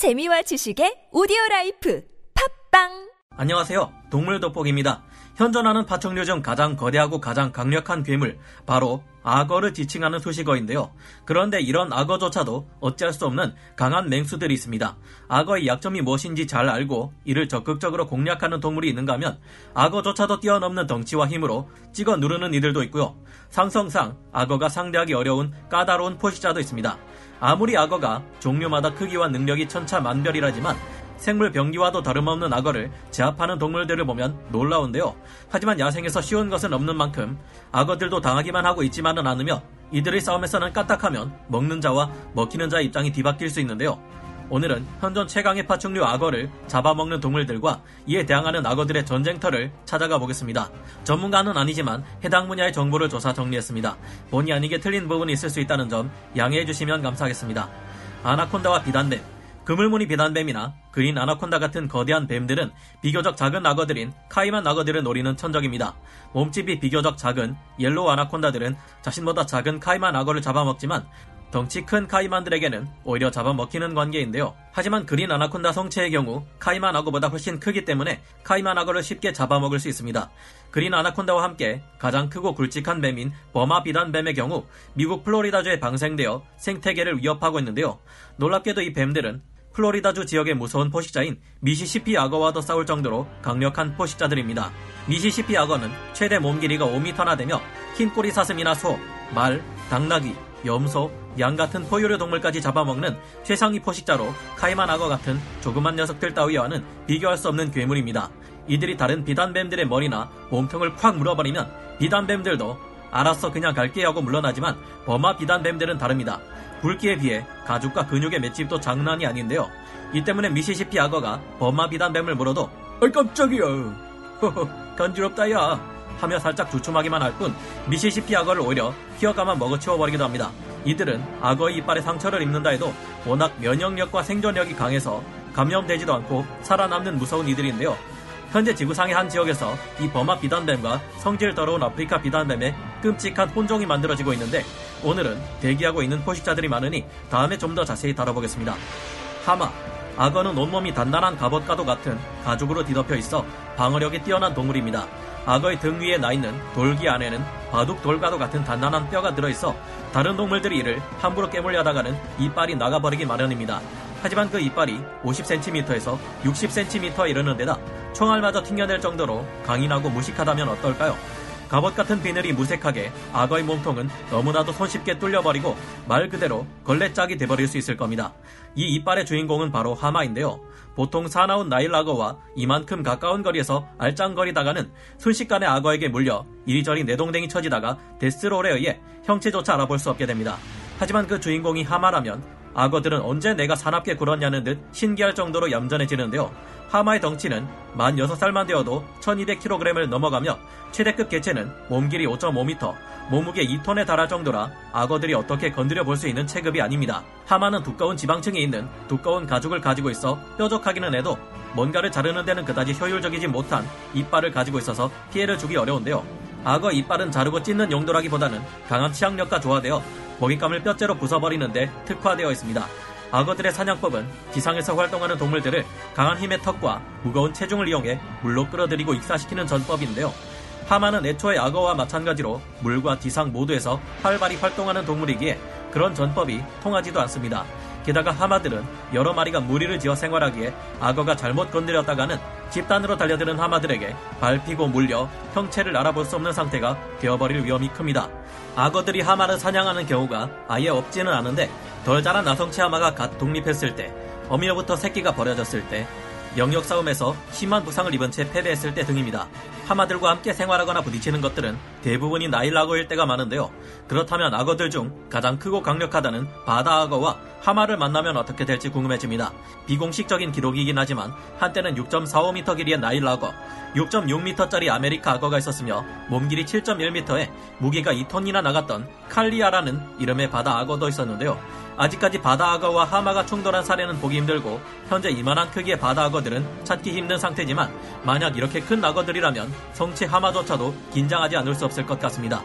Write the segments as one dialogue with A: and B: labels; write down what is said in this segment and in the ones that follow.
A: 재미와 지식의 오디오 라이프 팟빵
B: 안녕하세요. 동물 돋보기입니다. 현존하는 파충류 중 가장 거대하고 가장 강력한 괴물, 바로 악어를 지칭하는 수식어인데요. 그런데 이런 악어조차도 어찌할 수 없는 강한 맹수들이 있습니다. 악어의 약점이 무엇인지 잘 알고 이를 적극적으로 공략하는 동물이 있는가 하면 악어조차도 뛰어넘는 덩치와 힘으로 찍어 누르는 이들도 있고요. 상성상 악어가 상대하기 어려운 까다로운 포식자도 있습니다. 아무리 악어가 종류마다 크기와 능력이 천차만별이라지만 생물 병기와도 다름없는 악어를 제압하는 동물들을 보면 놀라운데요. 하지만 야생에서 쉬운 것은 없는 만큼 악어들도 당하기만 하고 있지만은 않으며 이들의 싸움에서는 까딱하면 먹는 자와 먹히는 자의 입장이 뒤바뀔 수 있는데요. 오늘은 현존 최강의 파충류 악어를 잡아먹는 동물들과 이에 대항하는 악어들의 전쟁터를 찾아가 보겠습니다. 전문가는 아니지만 해당 분야의 정보를 조사 정리했습니다. 본의 아니게 틀린 부분이 있을 수 있다는 점 양해해 주시면 감사하겠습니다. 아나콘다와 비단뱀, 그물무늬 비단뱀이나 그린 아나콘다 같은 거대한 뱀들은 비교적 작은 악어들인 카이만 악어들을 노리는 천적입니다. 몸집이 비교적 작은 옐로우 아나콘다들은 자신보다 작은 카이만 악어를 잡아먹지만 덩치 큰 카이만들에게는 오히려 잡아먹히는 관계인데요. 하지만 그린 아나콘다 성체의 경우 카이만 악어보다 훨씬 크기 때문에 카이만 악어를 쉽게 잡아먹을 수 있습니다. 그린 아나콘다와 함께 가장 크고 굵직한 뱀인 버마 비단뱀의 경우 미국 플로리다주에 방생되어 생태계를 위협하고 있는데요. 놀랍게도 이 뱀들은 플로리다주 지역의 무서운 포식자인 미시시피 악어와도 싸울 정도로 강력한 포식자들입니다. 미시시피 악어는 최대 몸 길이가 5m나 되며 흰 꼬리 사슴이나 소, 말, 당나귀, 염소, 양 같은 포유류 동물까지 잡아먹는 최상위 포식자로 카이만 악어 같은 조그만 녀석들 따위와는 비교할 수 없는 괴물입니다. 이들이 다른 비단뱀들의 머리나 몸통을 콱 물어버리면 비단뱀들도 알았어 그냥 갈게 하고 물러나지만 버마 비단뱀들은 다릅니다. 굵기에 비해 가죽과 근육의 맷집도 장난이 아닌데요. 이 때문에 미시시피 악어가 버마 비단뱀을 물어도 어이 깜짝이야 허허 간지럽다 야 하며 살짝 주춤하기만 할 뿐 미시시피 악어를 오히려 휘어가만 먹어치워버리기도 합니다. 이들은 악어의 이빨에 상처를 입는다 해도 워낙 면역력과 생존력이 강해서 감염되지도 않고 살아남는 무서운 이들인데요. 현재 지구상의 한 지역에서 이 버마 비단뱀과 성질 더러운 아프리카 비단뱀의 끔찍한 혼종이 만들어지고 있는데 오늘은 대기하고 있는 포식자들이 많으니 다음에 좀 더 자세히 다뤄보겠습니다. 하마 악어는 온몸이 단단한 갑옷과도 같은 가죽으로 뒤덮여 있어 방어력이 뛰어난 동물입니다. 악어의 등 위에 나 있는 돌기 안에는 바둑 돌과도 같은 단단한 뼈가 들어있어 다른 동물들이 이를 함부로 깨물려다가는 이빨이 나가버리기 마련입니다. 하지만 그 이빨이 50cm에서 60cm에 이르는 데다 총알마저 튕겨낼 정도로 강인하고 무식하다면 어떨까요? 갑옷 같은 비늘이 무색하게 악어의 몸통은 너무나도 손쉽게 뚫려버리고 말 그대로 걸레짝이 돼버릴 수 있을 겁니다. 이 이빨의 주인공은 바로 하마인데요. 보통 사나운 나일 악어와 이만큼 가까운 거리에서 알짱거리다가는 순식간에 악어에게 물려 이리저리 내동댕이 쳐지다가 데스롤에 의해 형체조차 알아볼 수 없게 됩니다. 하지만 그 주인공이 하마라면 악어들은 언제 내가 사납게 굴었냐는 듯 신기할 정도로 얌전해지는데요. 하마의 덩치는 만 6살만 되어도 1200kg을 넘어가며 최대급 개체는 몸길이 5.5m, 몸무게 2톤에 달할 정도라 악어들이 어떻게 건드려 볼 수 있는 체급이 아닙니다. 하마는 두꺼운 지방층이 있는 두꺼운 가죽을 가지고 있어 뾰족하기는 해도 뭔가를 자르는 데는 그다지 효율적이지 못한 이빨을 가지고 있어서 피해를 주기 어려운데요. 악어 이빨은 자르고 찢는 용도라기보다는 강한 치악력과 조화되어 먹잇감을 뼈째로 부숴버리는데 특화되어 있습니다. 악어들의 사냥법은 지상에서 활동하는 동물들을 강한 힘의 턱과 무거운 체중을 이용해 물로 끌어들이고 익사시키는 전법인데요. 하마는 애초에 악어와 마찬가지로 물과 지상 모두에서 활발히 활동하는 동물이기에 그런 전법이 통하지도 않습니다. 게다가 하마들은 여러 마리가 무리를 지어 생활하기에 악어가 잘못 건드렸다가는 집단으로 달려드는 하마들에게 밟히고 물려 형체를 알아볼 수 없는 상태가 되어버릴 위험이 큽니다. 악어들이 하마를 사냥하는 경우가 아예 없지는 않은데 덜 자란 나성체 하마가 갓 독립했을 때, 어미로부터 새끼가 버려졌을 때, 영역 싸움에서 심한 부상을 입은 채 패배했을 때 등입니다. 하마들과 함께 생활하거나 부딪히는 것들은 대부분이 나일 악어일 때가 많은데요. 그렇다면 악어들 중 가장 크고 강력하다는 바다 악어와 하마를 만나면 어떻게 될지 궁금해집니다. 비공식적인 기록이긴 하지만 한때는 6.45m 길이의 나일 악어, 6.6m짜리 아메리카 악어가 있었으며 몸길이 7.1m에 무게가 2톤이나 나갔던 칼리아라는 이름의 바다 악어도 있었는데요. 아직까지 바다 악어와 하마가 충돌한 사례는 보기 힘들고 현재 이만한 크기의 바다 악어들은 찾기 힘든 상태지만 만약 이렇게 큰 악어들이라면 성체 하마조차도 긴장하지 않을 수 없을 것 같습니다.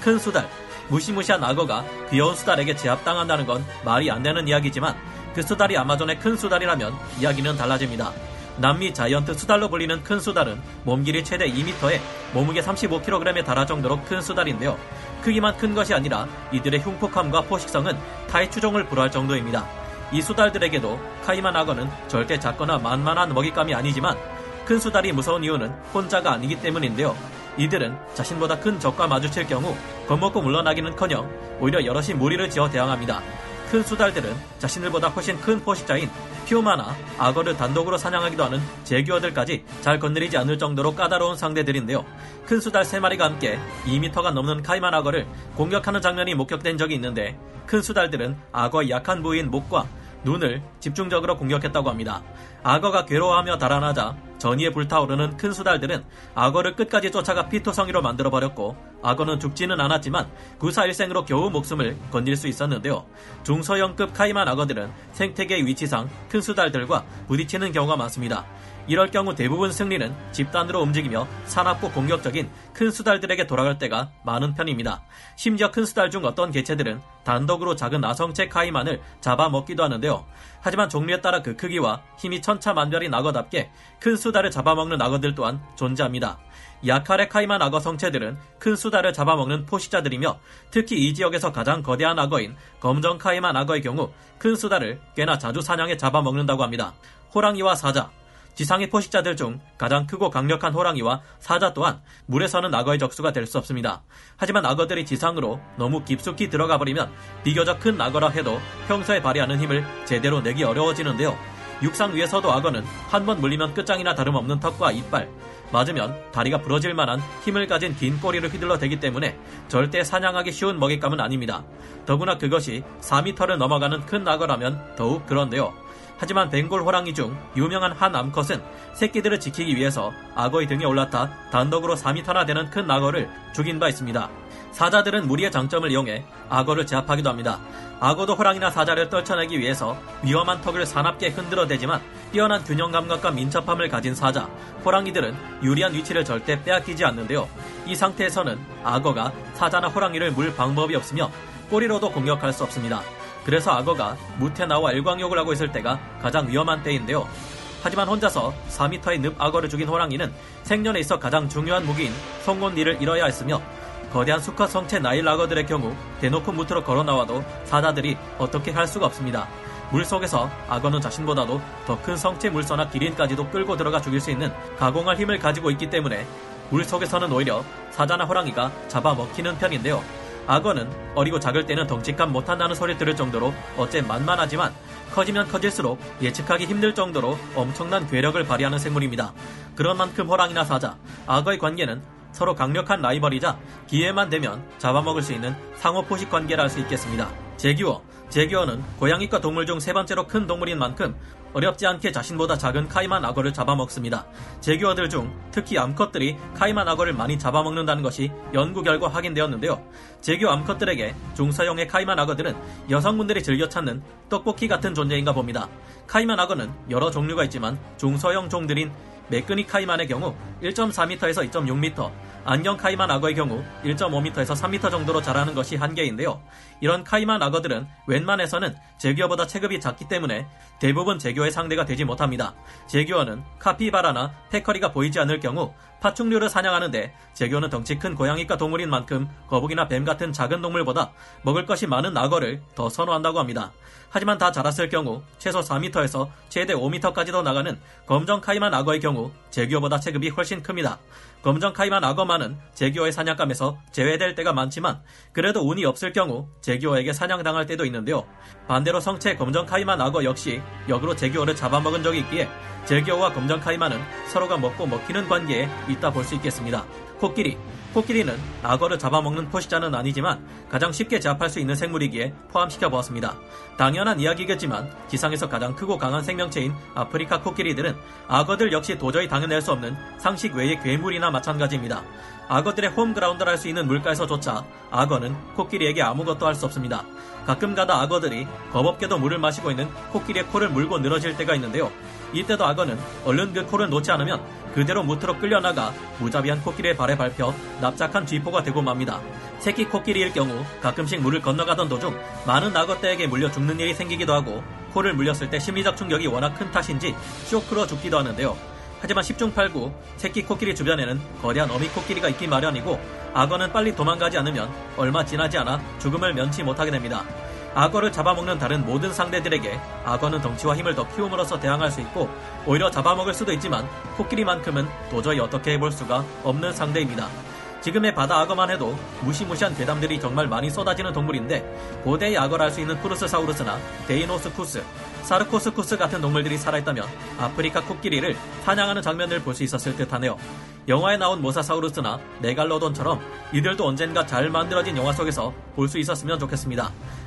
B: 큰 수달, 무시무시한 악어가 귀여운 수달에게 제압당한다는 건 말이 안 되는 이야기지만 그 수달이 아마존의 큰 수달이라면 이야기는 달라집니다. 남미 자이언트 수달로 불리는 큰 수달은 몸길이 최대 2m에 몸무게 35kg에 달할 정도로 큰 수달인데요. 크기만 큰 것이 아니라 이들의 흉폭함과 포식성은 타의 추종을 불허할 정도입니다. 이 수달들에게도 카이만 악어는 절대 작거나 만만한 먹잇감이 아니지만 큰 수달이 무서운 이유는 혼자가 아니기 때문인데요. 이들은 자신보다 큰 적과 마주칠 경우 겁먹고 물러나기는커녕 오히려 여럿이 무리를 지어 대항합니다. 큰 수달들은 자신들보다 훨씬 큰 포식자인 피오마나 악어를 단독으로 사냥하기도 하는 제규어들까지 잘 건드리지 않을 정도로 까다로운 상대들인데요. 큰 수달 3마리가 함께 2m가 넘는 카이만 악어를 공격하는 장면이 목격된 적이 있는데 큰 수달들은 악어의 약한 부위인 목과 눈을 집중적으로 공격했다고 합니다. 악어가 괴로워하며 달아나자 전이에 불타오르는 큰 수달들은 악어를 끝까지 쫓아가 피토성이로 만들어버렸고 악어는 죽지는 않았지만 구사일생으로 겨우 목숨을 건질 수 있었는데요. 중서형급 카이만 악어들은 생태계의 위치상 큰 수달들과 부딪히는 경우가 많습니다. 이럴 경우 대부분 승리는 집단으로 움직이며 사납고 공격적인 큰 수달들에게 돌아갈 때가 많은 편입니다. 심지어 큰 수달 중 어떤 개체들은 단독으로 작은 아성체 카이만을 잡아먹기도 하는데요. 하지만 종류에 따라 그 크기와 힘이 천차만별인 악어답게 큰 수달을 잡아먹는 악어들 또한 존재합니다. 야카레 카이만 악어 성체들은 큰 수달을 잡아먹는 포식자들이며 특히 이 지역에서 가장 거대한 악어인 검정 카이만 악어의 경우 큰 수달을 꽤나 자주 사냥해 잡아먹는다고 합니다. 호랑이와 사자, 지상의 포식자들 중 가장 크고 강력한 호랑이와 사자 또한 물에서는 악어의 적수가 될 수 없습니다. 하지만 악어들이 지상으로 너무 깊숙이 들어가 버리면 비교적 큰 악어라 해도 평소에 발휘하는 힘을 제대로 내기 어려워지는데요. 육상 위에서도 악어는 한 번 물리면 끝장이나 다름없는 턱과 이빨, 맞으면 다리가 부러질 만한 힘을 가진 긴 꼬리를 휘둘러 대기 때문에 절대 사냥하기 쉬운 먹잇감은 아닙니다. 더구나 그것이 4m를 넘어가는 큰 악어라면 더욱 그런데요. 하지만 벵골 호랑이 중 유명한 한 암컷은 새끼들을 지키기 위해서 악어의 등에 올라타 단독으로 4m나 되는 큰 악어를 죽인 바 있습니다. 사자들은 무리의 장점을 이용해 악어를 제압하기도 합니다. 악어도 호랑이나 사자를 떨쳐내기 위해서 위험한 턱을 사납게 흔들어대지만 뛰어난 균형 감각과 민첩함을 가진 사자, 호랑이들은 유리한 위치를 절대 빼앗기지 않는데요. 이 상태에서는 악어가 사자나 호랑이를 물 방법이 없으며 꼬리로도 공격할 수 없습니다. 그래서 악어가 무태 나와 일광욕을 하고 있을 때가 가장 위험한 때인데요. 하지만 혼자서 4m의 늪 악어를 죽인 호랑이는 생년에 있어 가장 중요한 무기인 송곳니를 잃어야 했으며 거대한 수컷 성체 나일 악어들의 경우 대놓고 무트로 걸어 나와도 사자들이 어떻게 할 수가 없습니다. 물 속에서 악어는 자신보다도 더 큰 성체 물소나 기린까지도 끌고 들어가 죽일 수 있는 가공할 힘을 가지고 있기 때문에 물 속에서는 오히려 사자나 호랑이가 잡아먹히는 편인데요. 악어는 어리고 작을 때는 덩치감 못한다는 소리 들을 정도로 어째 만만하지만 커지면 커질수록 예측하기 힘들 정도로 엄청난 괴력을 발휘하는 생물입니다. 그런 만큼 호랑이나 사자, 악어의 관계는 서로 강력한 라이벌이자 기회만 되면 잡아먹을 수 있는 상호 포식 관계라 할 수 있겠습니다. 제규어, 제규어는 고양이과 동물 중 세 번째로 큰 동물인 만큼 어렵지 않게 자신보다 작은 카이만 악어를 잡아먹습니다. 제규어들 중 특히 암컷들이 카이만 악어를 많이 잡아먹는다는 것이 연구 결과 확인되었는데요. 제규 암컷들에게 중서형의 카이만 악어들은 여성분들이 즐겨 찾는 떡볶이 같은 존재인가 봅니다. 카이만 악어는 여러 종류가 있지만 중서형 종들인 매끈이 카이만의 경우 1.4m에서 2.6m, 안경 카이만 악어의 경우 1.5m에서 3m 정도로 자라는 것이 한계인데요. 이런 카이만 악어들은 웬만해서는 제규어보다 체급이 작기 때문에 대부분 제규어의 상대가 되지 못합니다. 제규어는 카피바라나 페커리가 보이지 않을 경우 파충류를 사냥하는데 제규어는 덩치 큰 고양이과 동물인 만큼 거북이나 뱀 같은 작은 동물보다 먹을 것이 많은 악어를 더 선호한다고 합니다. 하지만 다 자랐을 경우 최소 4m에서 최대 5m까지도 나가는 검정 카이만 악어의 경우 제규어보다 체급이 훨씬 큽니다. 검정 카이만 악어만은 제규어의 사냥감에서 제외될 때가 많지만 그래도 운이 없을 경우 제규어에게 사냥당할 때도 있는데요. 반대로 성체 검정 카이만 악어 역시 역으로 제규어를 잡아먹은 적이 있기에 제규어와 검정 카이만은 서로가 먹고 먹히는 관계에 있다 볼 수 있겠습니다. 코끼리 코끼리는 악어를 잡아먹는 포식자는 아니지만 가장 쉽게 제압할 수 있는 생물이기에 포함시켜 보았습니다. 당연한 이야기겠지만 지상에서 가장 크고 강한 생명체인 아프리카 코끼리들은 악어들 역시 도저히 당해낼 수 없는 상식 외의 괴물이나 마찬가지입니다. 악어들의 홈그라운드를 할 수 있는 물가에서조차 악어는 코끼리에게 아무것도 할 수 없습니다. 가끔가다 악어들이 겁없게도 물을 마시고 있는 코끼리의 코를 물고 늘어질 때가 있는데요. 이때도 악어는 얼른 그 코를 놓지 않으면 그대로 무트로 끌려나가 무자비한 코끼리의 발에 밟혀 납작한 쥐포가 되고 맙니다. 새끼 코끼리일 경우 가끔씩 물을 건너가던 도중 많은 악어떼에게 물려 죽는 일이 생기기도 하고 코를 물렸을 때 심리적 충격이 워낙 큰 탓인지 쇼크로 죽기도 하는데요. 하지만 10중 8구 새끼 코끼리 주변에는 거대한 어미 코끼리가 있기 마련이고 악어는 빨리 도망가지 않으면 얼마 지나지 않아 죽음을 면치 못하게 됩니다. 악어를 잡아먹는 다른 모든 상대들에게 악어는 덩치와 힘을 더 키움으로써 대항할 수 있고 오히려 잡아먹을 수도 있지만 코끼리만큼은 도저히 어떻게 해볼 수가 없는 상대입니다. 지금의 바다 악어만 해도 무시무시한 괴담들이 정말 많이 쏟아지는 동물인데 고대의 악어라 할 수 있는 푸루스사우루스나 데이노수쿠스, 사르코수쿠스 같은 동물들이 살아있다면 아프리카 코끼리를 사냥하는 장면을 볼 수 있었을 듯하네요. 영화에 나온 모사사우루스나 메갈로돈처럼 이들도 언젠가 잘 만들어진 영화 속에서 볼 수 있었으면 좋겠습니다.